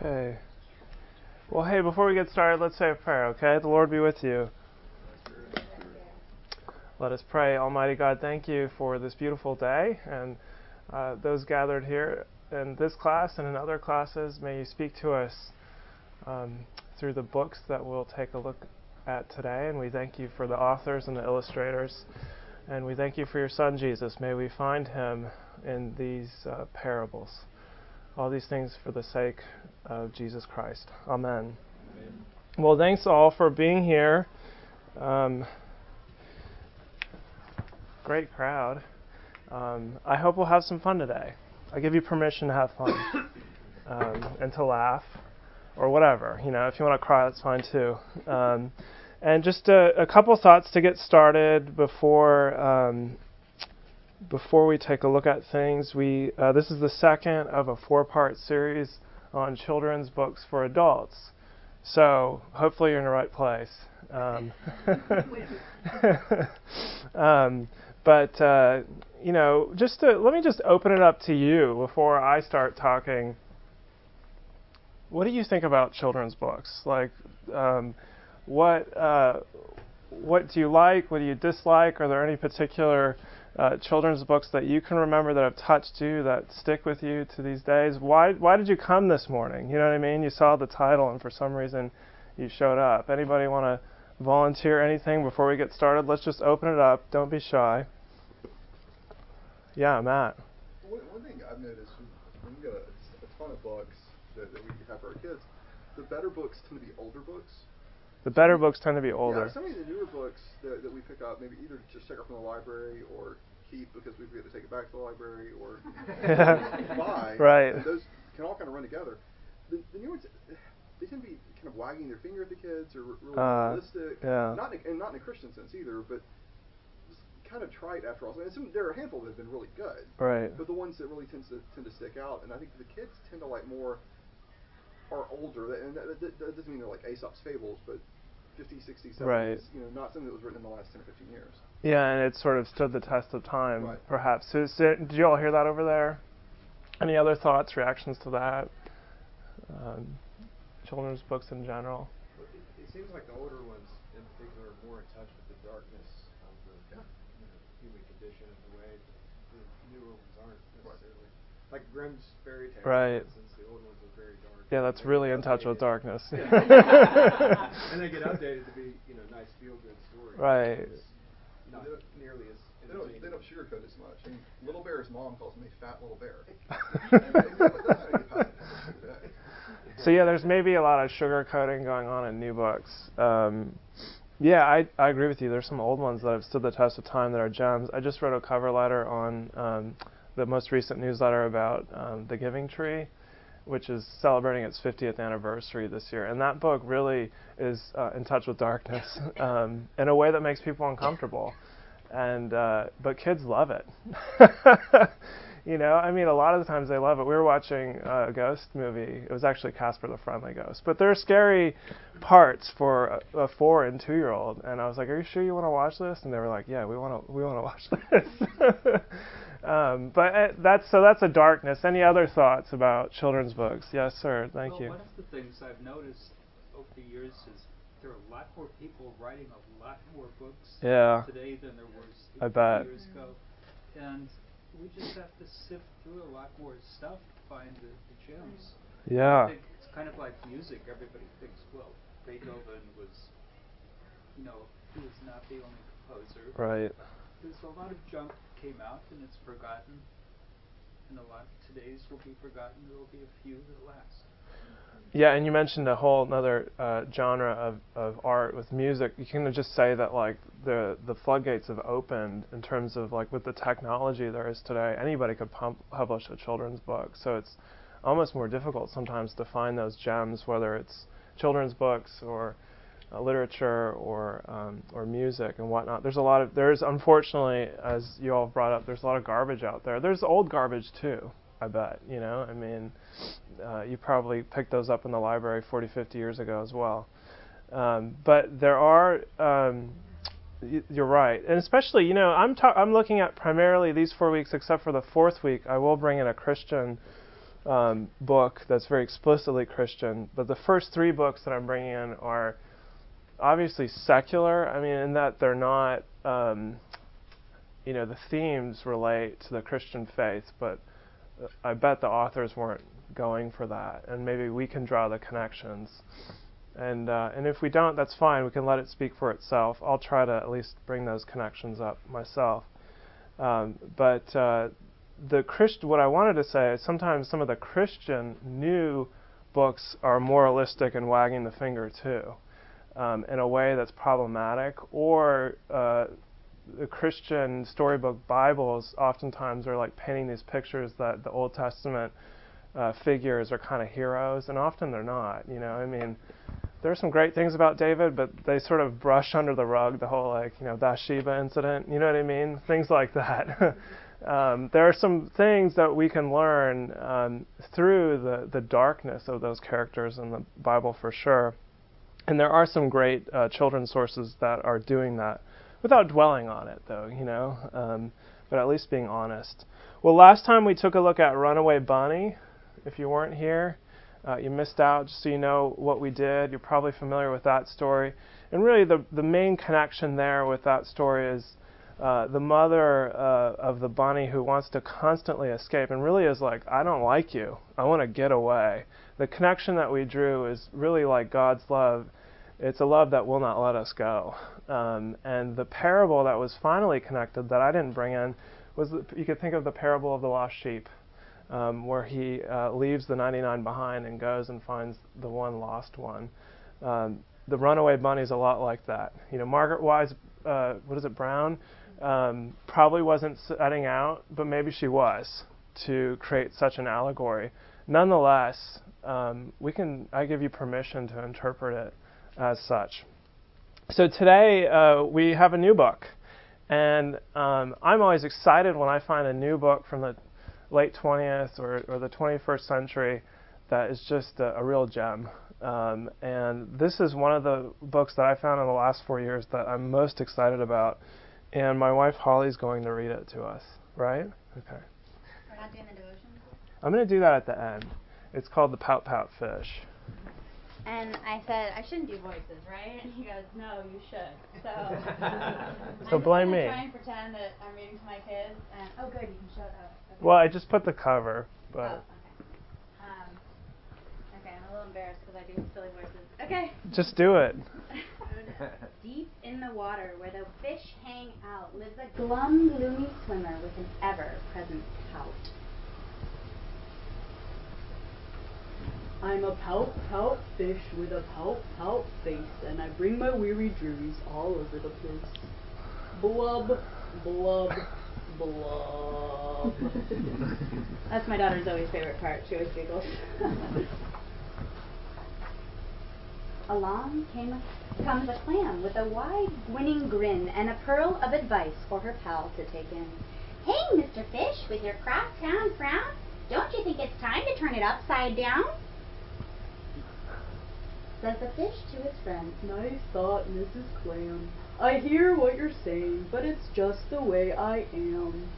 Okay. Well, hey, before we get started, let's say a prayer, okay? The Lord be with you. Let us pray. Almighty God, thank you for this beautiful day and uh, those gathered here in this class and in other classes. May you speak to us um, through the books that we'll take a look at today. And we thank you for the authors and the illustrators. And we thank you for your Son, Jesus. May we find him in these uh, parables. All these things for the sake of Jesus Christ. Amen. Amen. Well, thanks all for being here. Um, great crowd. Um, I hope we'll have some fun today. I give you permission to have fun um, and to laugh or whatever. You know, if you want to cry, that's fine too. Um, and just a, a, couple thoughts to get started before um, before we take a look at things. We uh, this is the second of a four-part series on children's books for adults. So hopefully you're in the right place. Um, um, but uh, you know, just to, let me just open it up to you before I start talking. What do you think about children's books? Like, um, what uh, what do you like? What do you dislike? Are there any particular uh, children's books that you can remember that have touched you that stick with you to these days? Why why did you come this morning? You know what I mean? You saw the title and for some reason you showed up. Anybody want to volunteer anything before we get started? Let's just open it up. Don't be shy. Yeah, Matt. One, one thing I've noticed when we got a, a ton of books that, that we have for our kids, the better books tend to be older books. The better books tend to be older. Yeah, some of the newer books that, that we pick up, maybe either just check out from the library or keep because we forget to take it back to the library or buy. Right. And those can all kind of run together. The, the new ones, they tend to be kind of wagging their finger at the kids or really uh, realistic. Yeah. Not in, and not in a Christian sense either, but kind of trite after all. And some, there are a handful that have been really good. Right. But the ones that really tend to tend to stick out, and I think the kids tend to like more are older, and that, that, that doesn't mean they're like Aesop's fables, but 50, 60, 70s. Right. You know, not something that was written in the last 10 or 15 years. Yeah, and it sort of stood the test of time, right. perhaps. So, so, did you all hear that over there? Any other thoughts, reactions to that? Um, children's books in general. It, it seems like the older ones, in particular, are more in touch with the darkness of the yeah. you know, human condition and the way the, newer ones aren't necessarily. Right. Like Grimm's fairy tales, right. for instance, the old ones are very dark. Yeah, that's really in touch with darkness. and they get updated to be, you know, nice feel-good stories. Right. Not nearly as they don't, they don't sugarcoat as much. I mean, Little Bear's mom calls me Fat Little Bear. so yeah, there's maybe a lot of sugarcoating going on in new books. Um, yeah, I, I agree with you. There's some old ones that have stood the test of time that are gems. I just wrote a cover letter on um, the most recent newsletter about um, the Giving Tree, which is celebrating its 50th anniversary this year. And that book really is uh, in touch with darkness um, in a way that makes people uncomfortable. And uh, but kids love it. you know, I mean, a lot of the times they love it. We were watching a ghost movie. It was actually Casper the Friendly Ghost. But there are scary parts for a, a four and two year old. And I was like, "Are you sure you want to watch this?" And they were like, "Yeah, we want to. We want to watch this." Um, but uh, that's so that's a darkness. Any other thoughts about children's books? Yes, sir. Thank well, you. One of the things I've noticed over the years is there are a lot more people writing a lot more books yeah. today than there was I bet. years ago, and we just have to sift through a lot more stuff to find the, the gems. Yeah. I think it's kind of like music. Everybody thinks, well, Beethoven was, you know, he was not the only composer. Right. There's a lot of junk came out and it's forgotten, and a lot of today's will be forgotten. There will be a few that last. Yeah, and you mentioned a whole another uh, genre of, of art with music. You can just say that like the the floodgates have opened in terms of like with the technology there is today. Anybody could pump, publish a children's book, so it's almost more difficult sometimes to find those gems, whether it's children's books or uh, literature or um, or music and whatnot. There's a lot of there's unfortunately, as you all brought up, there's a lot of garbage out there. There's old garbage too. I bet you know. I mean, uh, you probably picked those up in the library 40, 50 years ago as well. Um, but there are. Um, you're right, and especially you know I'm ta- I'm looking at primarily these four weeks, except for the fourth week. I will bring in a Christian um, book that's very explicitly Christian. But the first three books that I'm bringing in are obviously secular. I mean, in that they're not, um, you know, the themes relate to the Christian faith, but I bet the authors weren't going for that, and maybe we can draw the connections. And uh, and if we don't, that's fine. We can let it speak for itself. I'll try to at least bring those connections up myself. Um, but uh, the Christ, what I wanted to say is sometimes some of the Christian new books are moralistic and wagging the finger too, um, in a way that's problematic. Or uh, the Christian storybook Bibles oftentimes are like painting these pictures that the Old Testament uh, figures are kind of heroes, and often they're not. You know, I mean there are some great things about David, but they sort of brush under the rug the whole like you know Bathsheba incident. You know what I mean? Things like that. um, there are some things that we can learn um, through the the darkness of those characters in the Bible for sure. And there are some great uh, children's sources that are doing that without dwelling on it, though. You know, um, but at least being honest. Well, last time we took a look at Runaway Bunny. If you weren't here uh, you missed out, just so you know what we did. You're probably familiar with that story. And really, the, the main connection there with that story is uh, the mother uh, of the bunny who wants to constantly escape and really is like, I don't like you. I want to get away. The connection that we drew is really like God's love. It's a love that will not let us go. Um, and the parable that was finally connected that I didn't bring in was the, you could think of the parable of the lost sheep um, where he uh, leaves the 99 behind and goes and finds the one lost one. Um, the runaway bunny is a lot like that. You know, Margaret Wise, uh, what is it, Brown, um, probably wasn't setting out, but maybe she was to create such an allegory. Nonetheless, um, we can. I give you permission to interpret it as such. So today uh, we have a new book, and um, I'm always excited when I find a new book from the late 20th or, or the 21st century that is just a, a real gem. Um, and this is one of the books that I found in the last four years that I'm most excited about. And my wife Holly's going to read it to us, right? Okay. We're not doing the devotion. I'm going to do that at the end. It's called the Pout Pout Fish. And I said I shouldn't do voices, right? And he goes, No, you should. So, so I'm blame just me. Try and pretend that I'm reading to my kids. And oh, good, you can shut up. Okay. Well, I just put the cover, but. Oh, okay. Um, okay, I'm a little embarrassed because I do silly voices. Okay. Just do it. Deep in the water where the fish hang out lives a glum, gloomy swimmer with an ever-present pout. I'm a pout pout fish with a pout pout face, and I bring my weary drearies all over the place. Blub, blub, blub. That's my daughter Zoe's favorite part. She always giggles. Along came a, comes a clam with a wide, winning grin and a pearl of advice for her pal to take in. Hey, Mr. Fish, with your cross-town frown, don't you think it's time to turn it upside down? Says the fish to his friend. Nice thought, Mrs. Clam. I hear what you're saying, but it's just the way I am.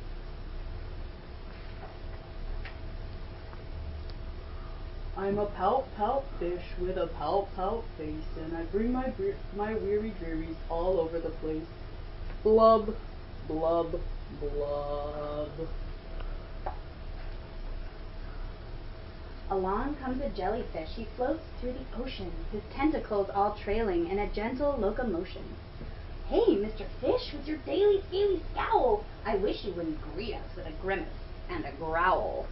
I'm a pout pout fish with a pout pout face, and I bring my my weary drearies all over the place. Blub, blub, blub. Along comes a jellyfish. He floats through the ocean, his tentacles all trailing in a gentle locomotion. Hey, Mr. Fish, with your daily scaly scowl, I wish you wouldn't greet us with a grimace and a growl.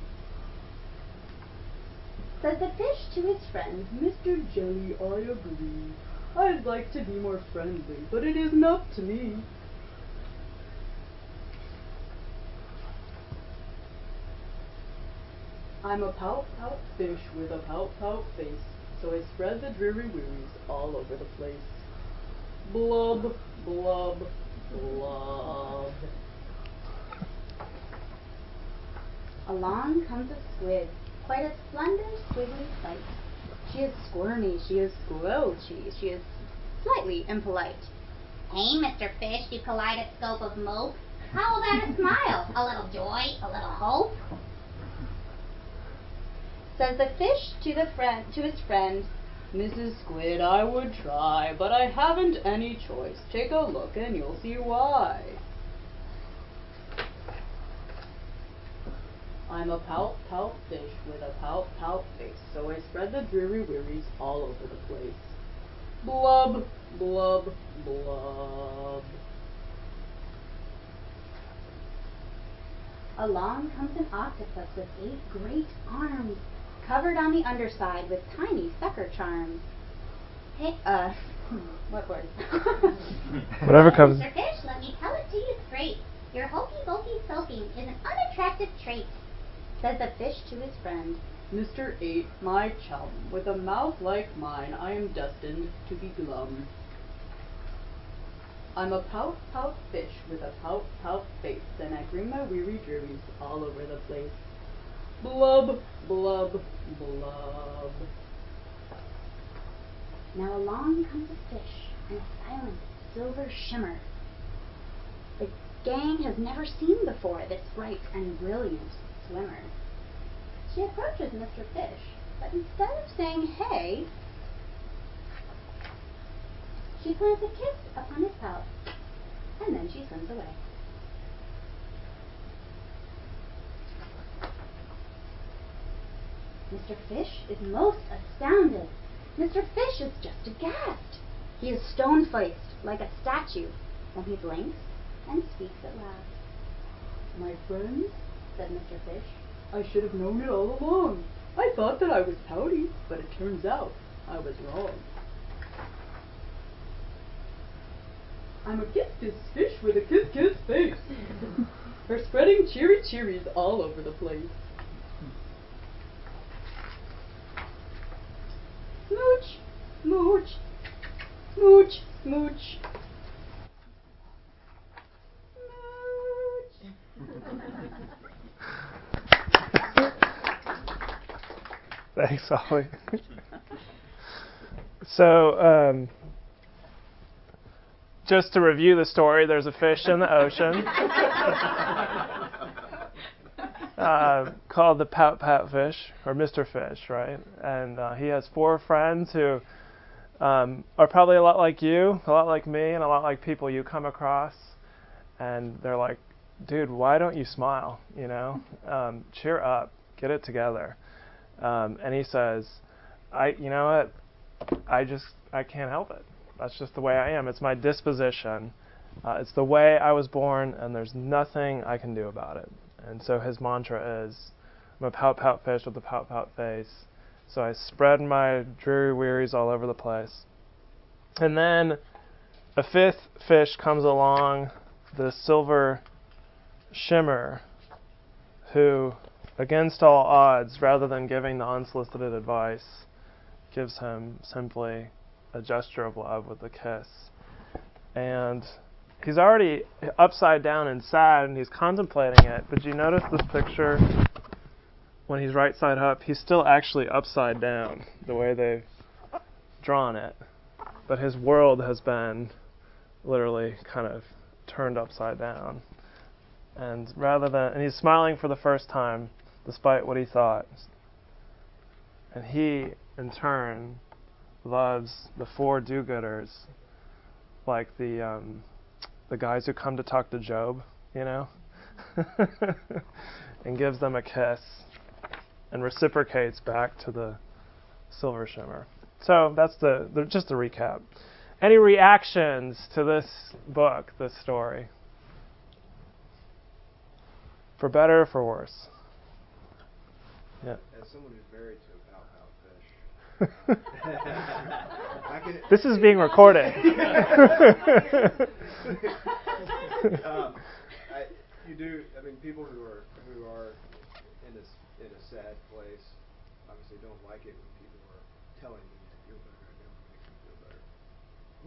Says the fish to his friend, Mr. Jelly, I agree. I'd like to be more friendly, but it isn't up to me. I'm a pout pout fish with a pout pout face, so I spread the dreary wearies all over the place. Blub, blub, blub. Along comes a squid, quite a slender, squiggly sight. She is squirmy, she is squelchy, she is slightly impolite. Hey, Mr. Fish, you kaleidoscope of mope. How about a smile? A little joy, a little hope? Says the fish to the friend to his friend, Mrs. Squid, I would try, but I haven't any choice. Take a look and you'll see why. I'm a pout pout fish with a pout pout face, so I spread the dreary wearies all over the place. Blub, blub, blub. Along comes an octopus with eight great arms, covered on the underside with tiny sucker charms. Hey, uh, what word? Whatever comes. Mr. Fish, let me tell it to you straight. Your hokey pokey sulking is an unattractive trait. Says the fish to his friend. Mr. Eight, my chum, with a mouth like mine, I am destined to be glum. I'm a pout pout fish with a pout pout face, and I bring my weary drearies all over the place. Blub, blub, blub. Now along comes a fish in a silent silver shimmer. The gang has never seen before this bright and brilliant swimmer. She approaches Mr. Fish, but instead of saying hey, she plants a kiss upon his pout, and then she swims away. Mr. Fish is most astounded. Mr. Fish is just aghast. He is stone faced like a statue. Then he blinks and speaks at last. My friends, Said Mr. Fish. I should have known it all along. I thought that I was pouty, but it turns out I was wrong. I'm a kiss kiss fish with a kiss kiss face. For spreading cheery cheeries all over the place. Smooch, smooch, smooch. Thanks, Holly. so, um, just to review the story, there's a fish in the ocean uh, called the Pout Pout Fish, or Mr. Fish, right? And uh, he has four friends who um, are probably a lot like you, a lot like me, and a lot like people you come across. And they're like, dude, why don't you smile? You know, um, cheer up, get it together. Um, and he says, I, you know what? I just, I can't help it. That's just the way I am. It's my disposition. Uh, it's the way I was born, and there's nothing I can do about it. And so his mantra is, I'm a pout pout fish with a pout pout face. So I spread my dreary wearies all over the place. And then a fifth fish comes along, the silver shimmer, who against all odds, rather than giving the unsolicited advice, gives him simply a gesture of love with a kiss. And he's already upside down and sad and he's contemplating it, but you notice this picture when he's right side up, he's still actually upside down, the way they've drawn it. But his world has been literally kind of turned upside down. And rather than and he's smiling for the first time despite what he thought. And he, in turn, loves the four do-gooders, like the um, the guys who come to talk to Job, you know, and gives them a kiss, and reciprocates back to the silver shimmer. So that's the, the just a recap. Any reactions to this book, this story? For better or for worse? Yeah. As someone who's married to a pout pout fish, I can, This is being recorded. um, I, you do. I mean, people who are who are in a s- in a sad place obviously don't like it when people are telling them to feel better. It never makes them feel better.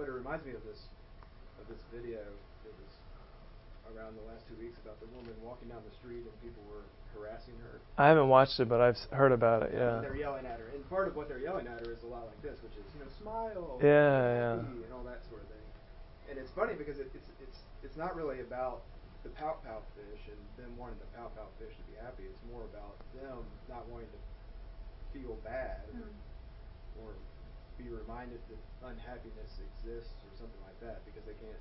But it reminds me of this of this video that was around the last two weeks about the woman walking down the street and people were harassing her. I haven't watched it, but I've heard about it. Yeah. They're yelling at her, and part of what they're yelling at her is a lot like this, which is you know smile, Yeah, be yeah. happy, and all that sort of thing. And it's funny because it, it's it's it's not really about the pout pout fish and them wanting the pout pout fish to be happy. It's more about them not wanting to feel bad Hmm. or be reminded that unhappiness exists or something like that because they can't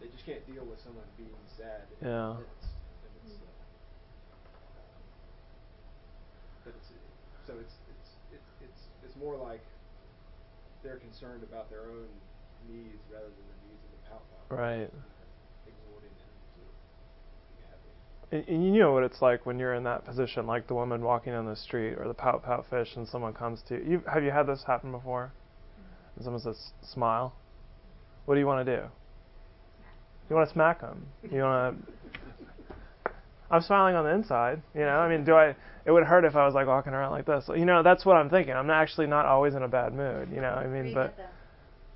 they just can't deal with someone being sad Yeah. minutes. And it's, uh, um, but it's so it's it's it's it's it's more like they're concerned about their own needs rather than the needs of the pout pout. Right. Exhorting them to be happy. And, and you know what it's like when you're in that position, like the woman walking down the street or the pout pout fish, and someone comes to you. you have you had this happen before? And someone says, "Smile." What do you want to do? You want to smack them. You want to. I'm smiling on the inside. You know, I mean, do I? It would hurt if I was like walking around like this. You know, that's what I'm thinking. I'm actually not always in a bad mood. You know, I mean, but.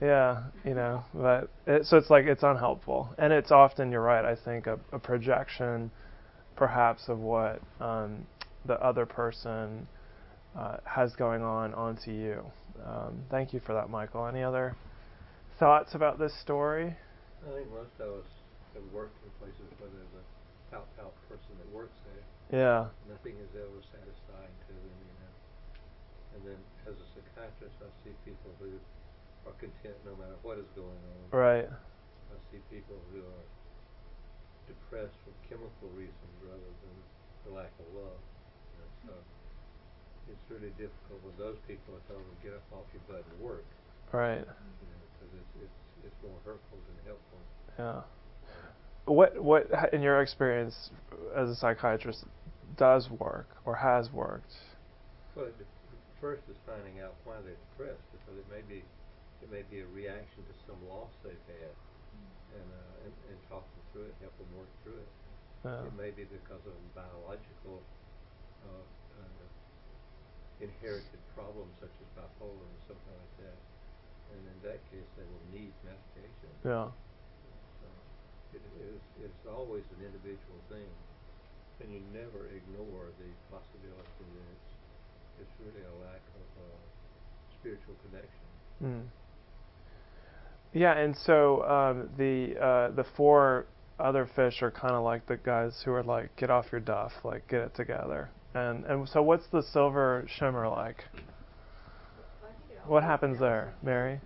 Yeah, you know, but it, so it's like it's unhelpful, and it's often you're right. I think a, a projection, perhaps, of what um, the other person uh, has going on onto you. Um, thank you for that, Michael. Any other thoughts about this story? I think most of us have worked in places where there's a pout pout person that works there. Yeah, Nothing is ever satisfying to them, you know. And then as a psychiatrist, I see people who are content no matter what is going on. right. I see people who are depressed for chemical reasons rather than the lack of love. You know, so it's really difficult when those people are told to get up off your butt and work. Right. You know, because it's it's it's more hurtful than helpful. Yeah. What what in your experience as a psychiatrist does work or has worked? Well, it, first is finding out why they're depressed because it may be it may be a reaction to some loss they've had, and uh, and, and talk them through it, help them work through it. Yeah. It may be because of biological uh, uh, inherited problems such as bipolar or something like that, and in that case they will need medication. Yeah. So it is it's always an individual thing, and you never ignore the possibility that it's it's really a lack of uh, spiritual connection. Mm. Yeah, and so um, the uh, the four other fish are kind of like the guys who are like, get off your duff, like get it together. And and so what's the silver shimmer like? What happens there, Mary?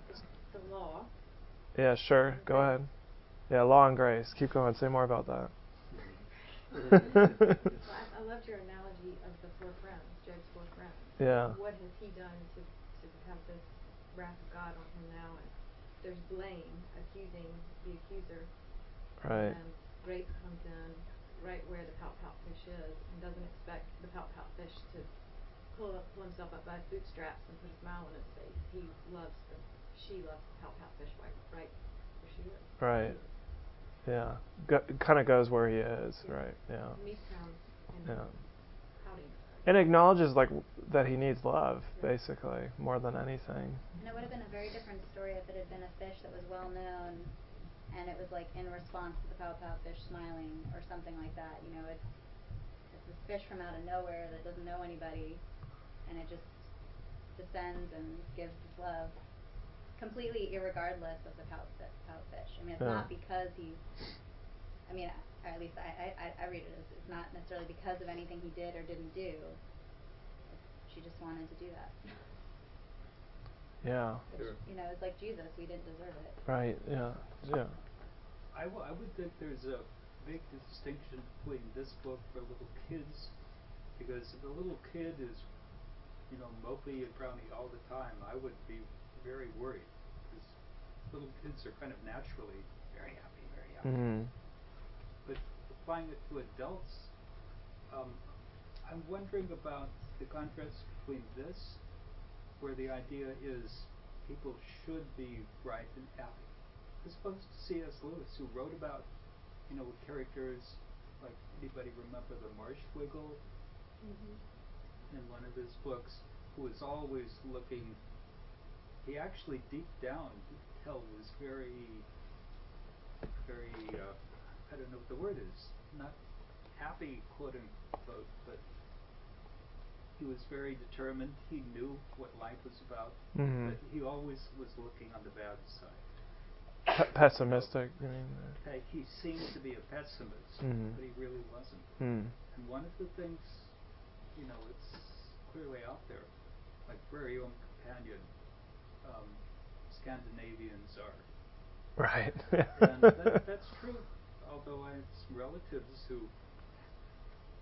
The law. Yeah, sure. Go ahead. Yeah, law and grace. Keep going. Say more about that. Well, I, I loved your analogy of the four friends, Job's four friends. Yeah. What has he done to, to have this wrath of God on him now? And there's blame, accusing the accuser. Right. And grace comes in right where the pout pout fish is and doesn't expect the pout pout fish to pull, up, pull himself up by his bootstraps and put a smile on his face. He loves the, she loves the pout pout fish right, right where she is. Right. Yeah. Go, kind of goes where he is. Right. Yeah. Meets him and Yeah. pouting. And acknowledges like that he needs love, basically, more than anything. And it would have been a very different story if it had been a fish that was well known and it was like in response to the pow pow fish smiling or something like that. You know, it's it's this fish from out of nowhere that doesn't know anybody and it just descends and gives this love completely irregardless of the pow, pout fish. I mean, it's Yeah. not because he's I mean, or at least I, I, I read it as it's not necessarily because of anything he did or didn't do. She just wanted to do that. Yeah. Which, you know, it's like Jesus, we didn't deserve it. Right. Yeah. Yeah. I, w- I would think there's a big distinction between this book for little kids, because if a little kid is, you know, mopey and frowny all the time, I would be very worried, because little kids are kind of naturally very happy, very happy. Mm. But applying it to adults, um, I'm wondering about the contrast between this, where the idea is people should be bright and happy, as opposed to C.S. Lewis, who wrote about, you know, characters like anybody remember the Marshwiggle in one of his books, who was always looking. He actually deep down, you could tell, was very, very. Uh, I don't know what the word is. Not happy, quote unquote, but he was very determined. He knew what life was about, Mhm. but he always was looking on the bad side. P- pessimistic. You mean? Uh, he seemed to be a pessimist, Mhm. but he really wasn't. Mm. And one of the things, you know, it's clearly out there aquarium companion, um, Scandinavians are. Right. and that, that's true. Although I had some relatives who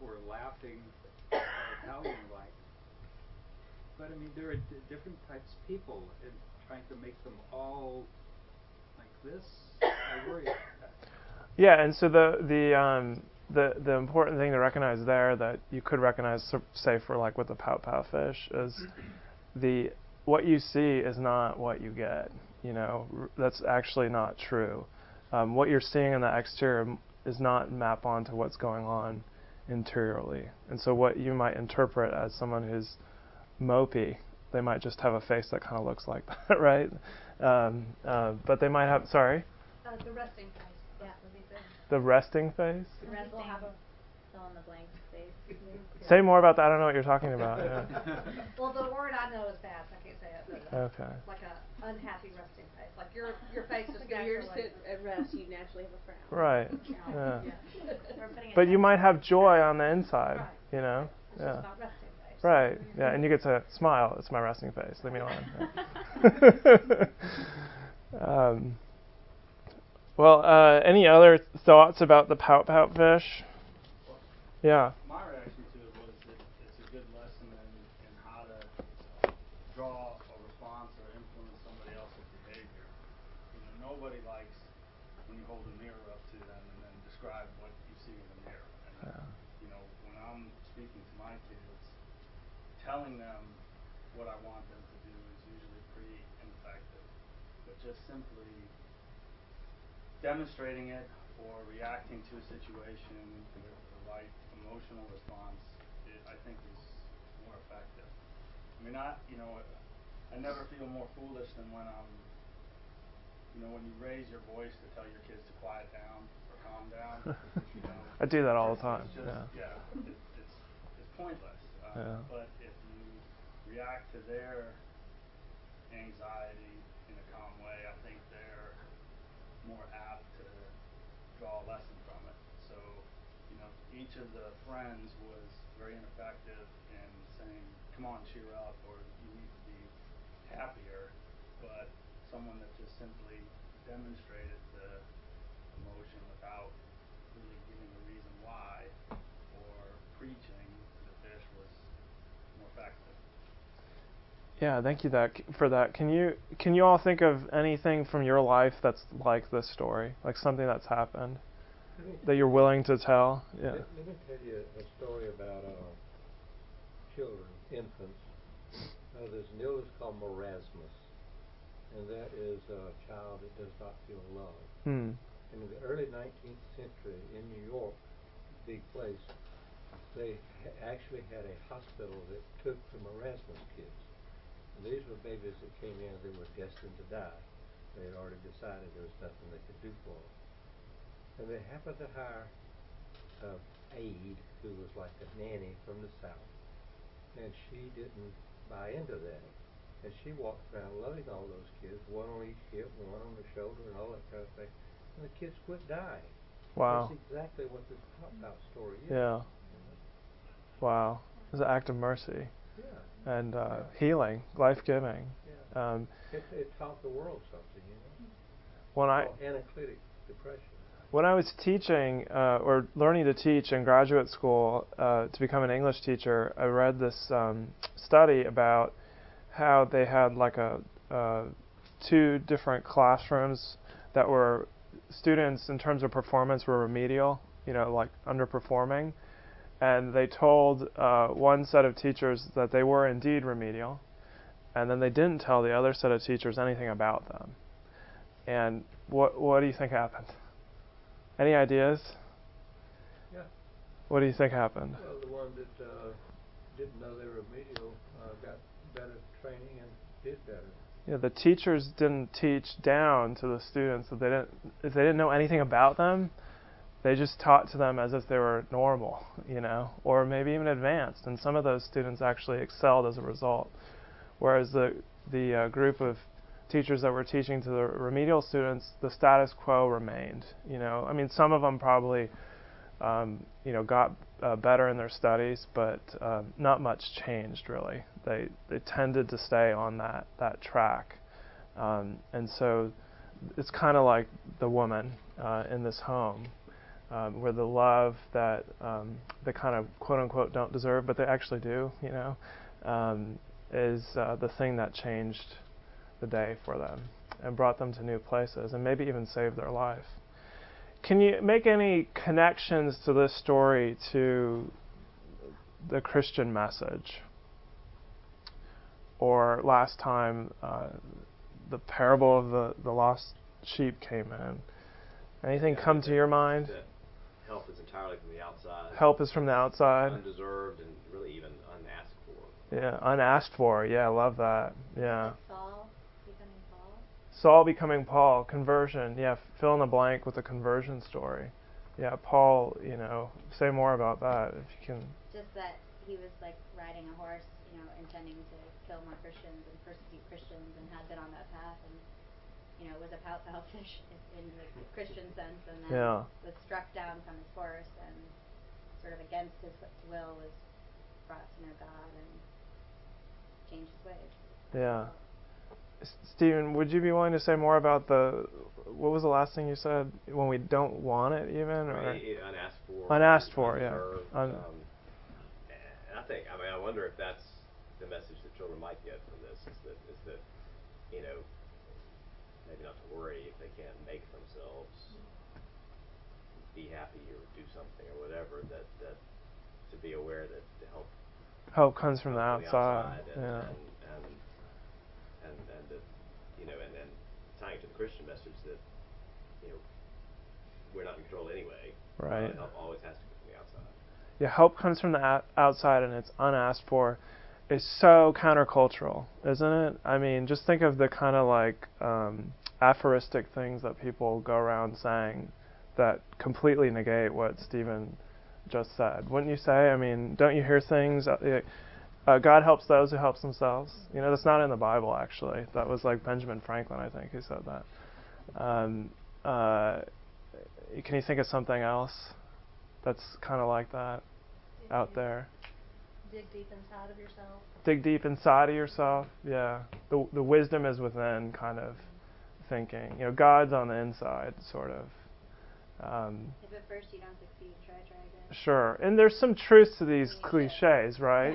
were laughing Italian like. But I mean, there are d- different types of people, and trying to make them all like this, I worry. Yeah, and so the the um, the the important thing to recognize there that you could recognize, say for like with the pout pout fish, is the what you see is not what you get. You know, that's actually not true. Um, what you're seeing in the exterior is not map onto what's going on interiorly. And so what you might interpret as someone who's mopey, they might just have a face that kind of looks like that, right? Um, uh, but they might have. Sorry, Uh, the resting face. Yeah, would be good. the resting face. Some have a fill in the blank face. Say more about that. I don't know what you're talking about. Yeah. well, the word I know is bad, so I can't say it. But, uh, Okay. Like a unhappy resting face. Like your your face is Like you're to naturally. at rest, you naturally have a frown. Right. Yeah. Yeah. We're putting it But you might have joy on the inside. Right. You know. It's Yeah. Just not resting face. Right. Yeah. And you get to smile. It's my resting face. Leave me alone. um, well, uh, any other thoughts about the pout pout fish? Yeah. My reaction to it was that it's a good lesson in, in how to draw a response or influence somebody else's behavior. You know, nobody likes when you hold a mirror up to them and then describe what you see in the mirror. And, Yeah. you know, when I'm speaking to my kids, telling them what I want them to do is usually pretty ineffective. But just simply demonstrating it or reacting to a situation with the right emotional response, it, I think is more effective. I mean, I, you know, I never feel more foolish than when I'm, you know, when you raise your voice to tell your kids to quiet down or calm down. you know, I do that all the time, just- yeah. yeah, it, it's it's pointless. Uh, Yeah. But react to their anxiety in a calm way, I think they're more apt to draw a lesson from it. So, you know, each of the friends was very ineffective in saying, "Come on, cheer up," or "You need to be happier." But someone that just simply demonstrated the emotion without really giving a reason why or preaching to the fish was more effective. Yeah, thank you that for that. Can you can you all think of anything from your life that's like this story, like something that's happened me- that you're willing to tell? Yeah. Let, let me tell you a story about uh, children, infants. Uh, there's an illness called marasmus, and that is a child that does not feel love. Hmm. And in the early 19th century in New York, big place, they ha- actually had a hospital that took the marasmus kids. These were babies that came in, they were destined to die. They had already decided there was nothing they could do for them. And they happened to hire a aide who was like a nanny from the south. And she didn't buy into that. And she walked around loving all those kids, one on each hip, one on the shoulder, and all that kind of thing. And the kids quit dying. Wow. That's exactly what this pout pout story is. Yeah. Wow. It's an act of mercy Yeah. and uh, healing, life giving. Yeah. Um, It, it taught the world something, you know. when I anaclitic depression. when I was teaching uh, or learning to teach in graduate school uh, to become an English teacher, I read this um, study about how they had like a uh, two different classrooms that were students in terms of performance were remedial, you know, like underperforming, and they told uh, one set of teachers that they were indeed remedial, and then they didn't tell the other set of teachers anything about them. And what what do you think happened? Any ideas? Yeah. What do you think happened? Well, the one that uh, didn't know they were remedial uh, got better training and did better. Yeah, the teachers didn't teach down to the students. That they didn't, if they didn't know anything about them, they just taught to them as if they were normal, you know, or maybe even advanced. And some of those students actually excelled as a result. Whereas the the uh, group of teachers that were teaching to the remedial students, the status quo remained. You know, I mean, some of them probably, um, you know, got uh, better in their studies, but um, not much changed really. They they tended to stay on that that track, um, and so it's kind of like the woman uh, in this home, um, where the love that um, they kind of quote unquote don't deserve, but they actually do, you know, um, is uh, the thing that changed the day for them and brought them to new places and maybe even saved their life. Can you make any connections to this story to the Christian message? Or last time, uh, the parable of the, the lost sheep came in. Anything come to your mind? That help is entirely from the outside. Help is from the outside. Undeserved and really even unasked for. Yeah, unasked for. Yeah, I love that. Yeah. Saul becoming Paul. Saul becoming Paul, conversion. Yeah, fill in the blank with a conversion story. Yeah, Paul, you know, say more about that if you can. Just that he was like riding a horse, you know, intending to kill more Christians and persecute Christians and had been on that path and, you know, was a pout pout fish in the Christian sense and then Yeah. was struck down from his horse and sort of against his will was brought to know God and changed his ways. Yeah. S- Stephen, would you be willing to say more about the what was the last thing you said when we don't want it even or I mean, unasked for. Unasked for, yeah. Un- um, and I think, I mean, I wonder if that's the message that children might get from this is that, is that, you know, maybe not to worry if they can't make themselves be happy or do something or whatever, that, that to be aware that to help help comes from the outside. and, Yeah. and, and, and, and that, you know, and then tying it to the Christian message that, you know, we're not in control anyway. Right. Uh, help always has to come from the outside. Yeah, help comes from the out- outside and it's unasked for. It's so countercultural, isn't it? I mean, just think of the kind of like um, aphoristic things that people go around saying that completely negate what Stephen just said. Wouldn't you say? I mean, don't you hear things? Uh, uh, God helps those who helps themselves. You know, that's not in the Bible actually. That was like Benjamin Franklin, I think, who said that. Um, uh, can you think of something else that's kind of like that out there? Dig deep inside of yourself. Dig deep inside of yourself. Yeah, the the wisdom is within, kind of thinking. You know, God's on the inside, sort of. Um, If at first you don't succeed, try, try again. Sure, and there's some truth to these cliches, right?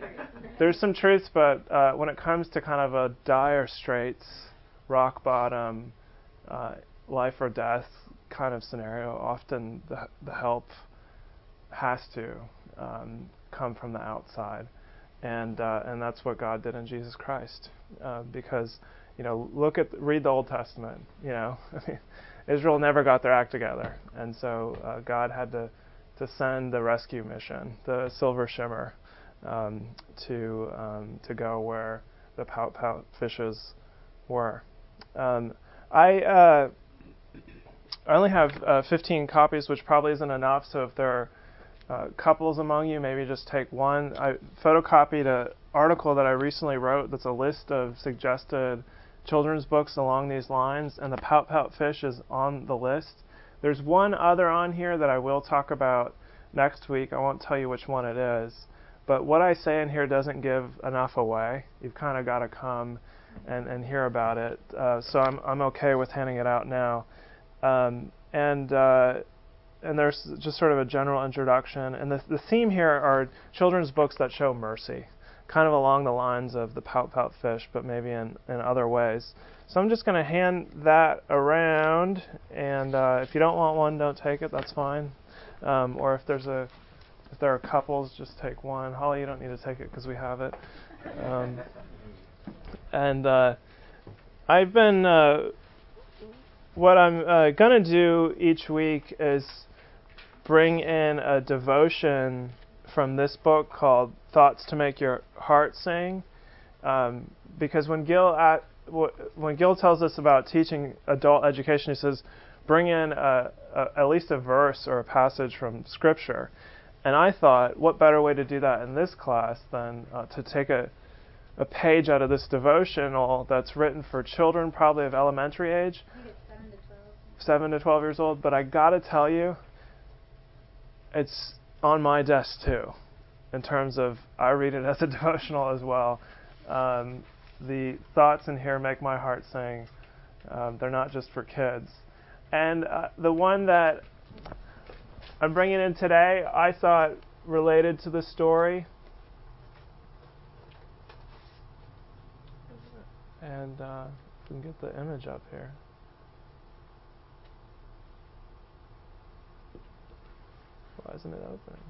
there's some truths, but uh, when it comes to kind of a dire straits, rock bottom, uh, life or death kind of scenario, often the the help has to um, come from the outside, and uh, and that's what God did in Jesus Christ, uh, because you know look at read the Old Testament, you know. Israel never got their act together, and so uh, God had to to send the rescue mission, the Silver Shimmer, um, to um, to go where the pout pout fishes were. Um, I uh, I only have uh, 15 copies, which probably isn't enough. So if there are uh, couples among you, maybe just take one. I photocopied an article that I recently wrote that's a list of suggested children's books along these lines, and the Pout Pout Fish is on the list. There's one other on here that I will talk about next week. I won't tell you which one it is. But what I say in here doesn't give enough away. You've kind of got to come and, and hear about it. Uh, so I'm, I'm okay with handing it out now. Um, and uh, and there's just sort of a general introduction. And the, the theme here are children's books that show mercy, kind of along the lines of the Pout Pout Fish, but maybe in, in other ways. So I'm just going to hand that around, and uh, if you don't want one, don't take it. That's fine. Um, or if there's a if there are couples, just take one. Holly, you don't need to take it because we have it. Um, and uh, I've been uh, what I'm uh, going to do each week is bring in a devotion from this book called Thoughts to Make Your Heart Sing. Um, because when Gil at, when Gil tells us about teaching adult education, he says, bring in a, a, at least a verse or a passage from Scripture. And I thought, what better way to do that in this class than uh, to take a, a page out of this devotional that's written for children, probably of elementary age, I think it's 7 to 12. 7 to 12 years old. But I got to tell you, it's on my desk too, in terms of I read it as a devotional as well. Um, the thoughts in here make my heart sing. Um, they're not just for kids. And uh, the one that I'm bringing in today, I thought related to the story. And uh, if we can get the image up here. Why isn't it opening?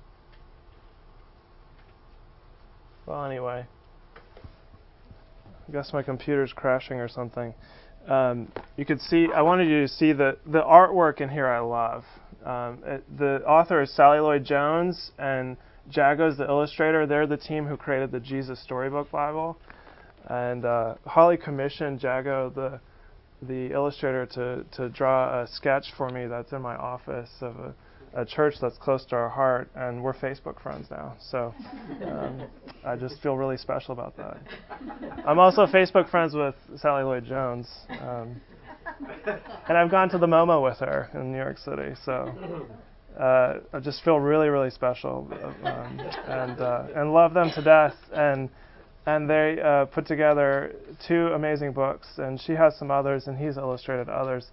Well, anyway, I guess my computer's crashing or something. Um, you could see. I wanted you to see the the artwork in here. I love. Um, it, the author is Sally Lloyd Jones and Jago's the illustrator. They're the team who created the Jesus Storybook Bible. And uh, Holly commissioned Jago, the the illustrator, to to draw a sketch for me that's in my office of a a church that's close to our heart, and we're Facebook friends now. So um, I just feel really special about that. I'm also Facebook friends with Sally Lloyd Jones, um, and I've gone to the MoMA with her in New York City. So uh, I just feel really, really special, um, and uh, and love them to death. And and they uh, put together two amazing books, and she has some others, and he's illustrated others.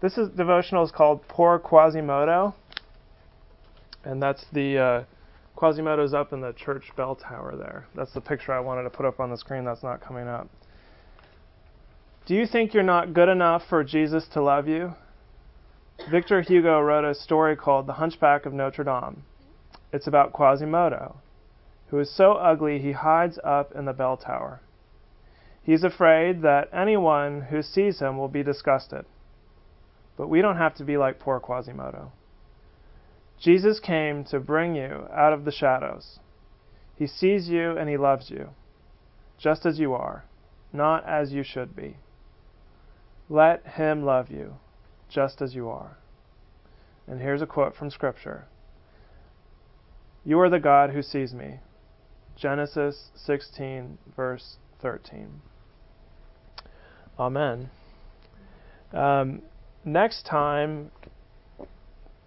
This is devotional is called Poor Quasimodo and that's the uh, Quasimodo's up in the church bell tower there. That's the picture I wanted to put up on the screen. That's not coming up. Do you think you're not good enough for Jesus to love you? Victor Hugo wrote a story called The Hunchback of Notre Dame. It's about Quasimodo, who is so ugly he hides up in the bell tower. He's afraid that anyone who sees him will be disgusted. But we don't have to be like poor Quasimodo. Jesus came to bring you out of the shadows. He sees you and he loves you, just as you are, not as you should be. Let him love you, just as you are. And here's a quote from Scripture You are the God who sees me. Genesis 16, verse 13. Amen. Um, next time,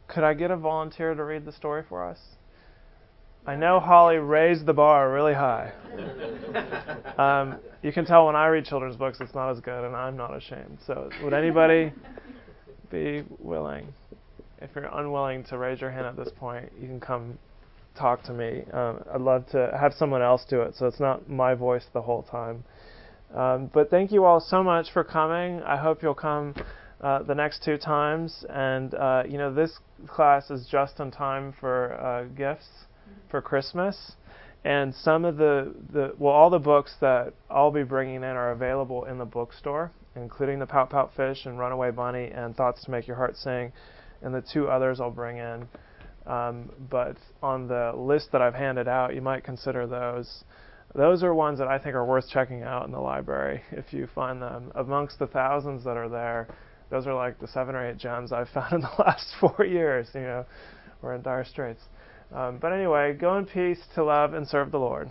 could I get a volunteer to read the story for us? I know Holly raised the bar really high. Um, you can tell when I read children's books, it's not as good, and I'm not ashamed. So, would anybody be willing? If you're unwilling to raise your hand at this point, you can come talk to me. Um, I'd love to have someone else do it, so it's not my voice the whole time. Um, but thank you all so much for coming. I hope you'll come uh, the next two times. And uh, you know, this class is just in time for uh, gifts for Christmas. And some of the, the well, all the books that I'll be bringing in are available in the bookstore, including the Pout Pout Fish and Runaway Bunny and Thoughts to Make Your Heart Sing, and the two others I'll bring in. Um, but on the list that I've handed out, you might consider those. Those are ones that I think are worth checking out in the library if you find them. Amongst the thousands that are there, those are like the seven or eight gems I've found in the last four years. You know, we're in dire straits. Um, but anyway, go in peace to love and serve the Lord.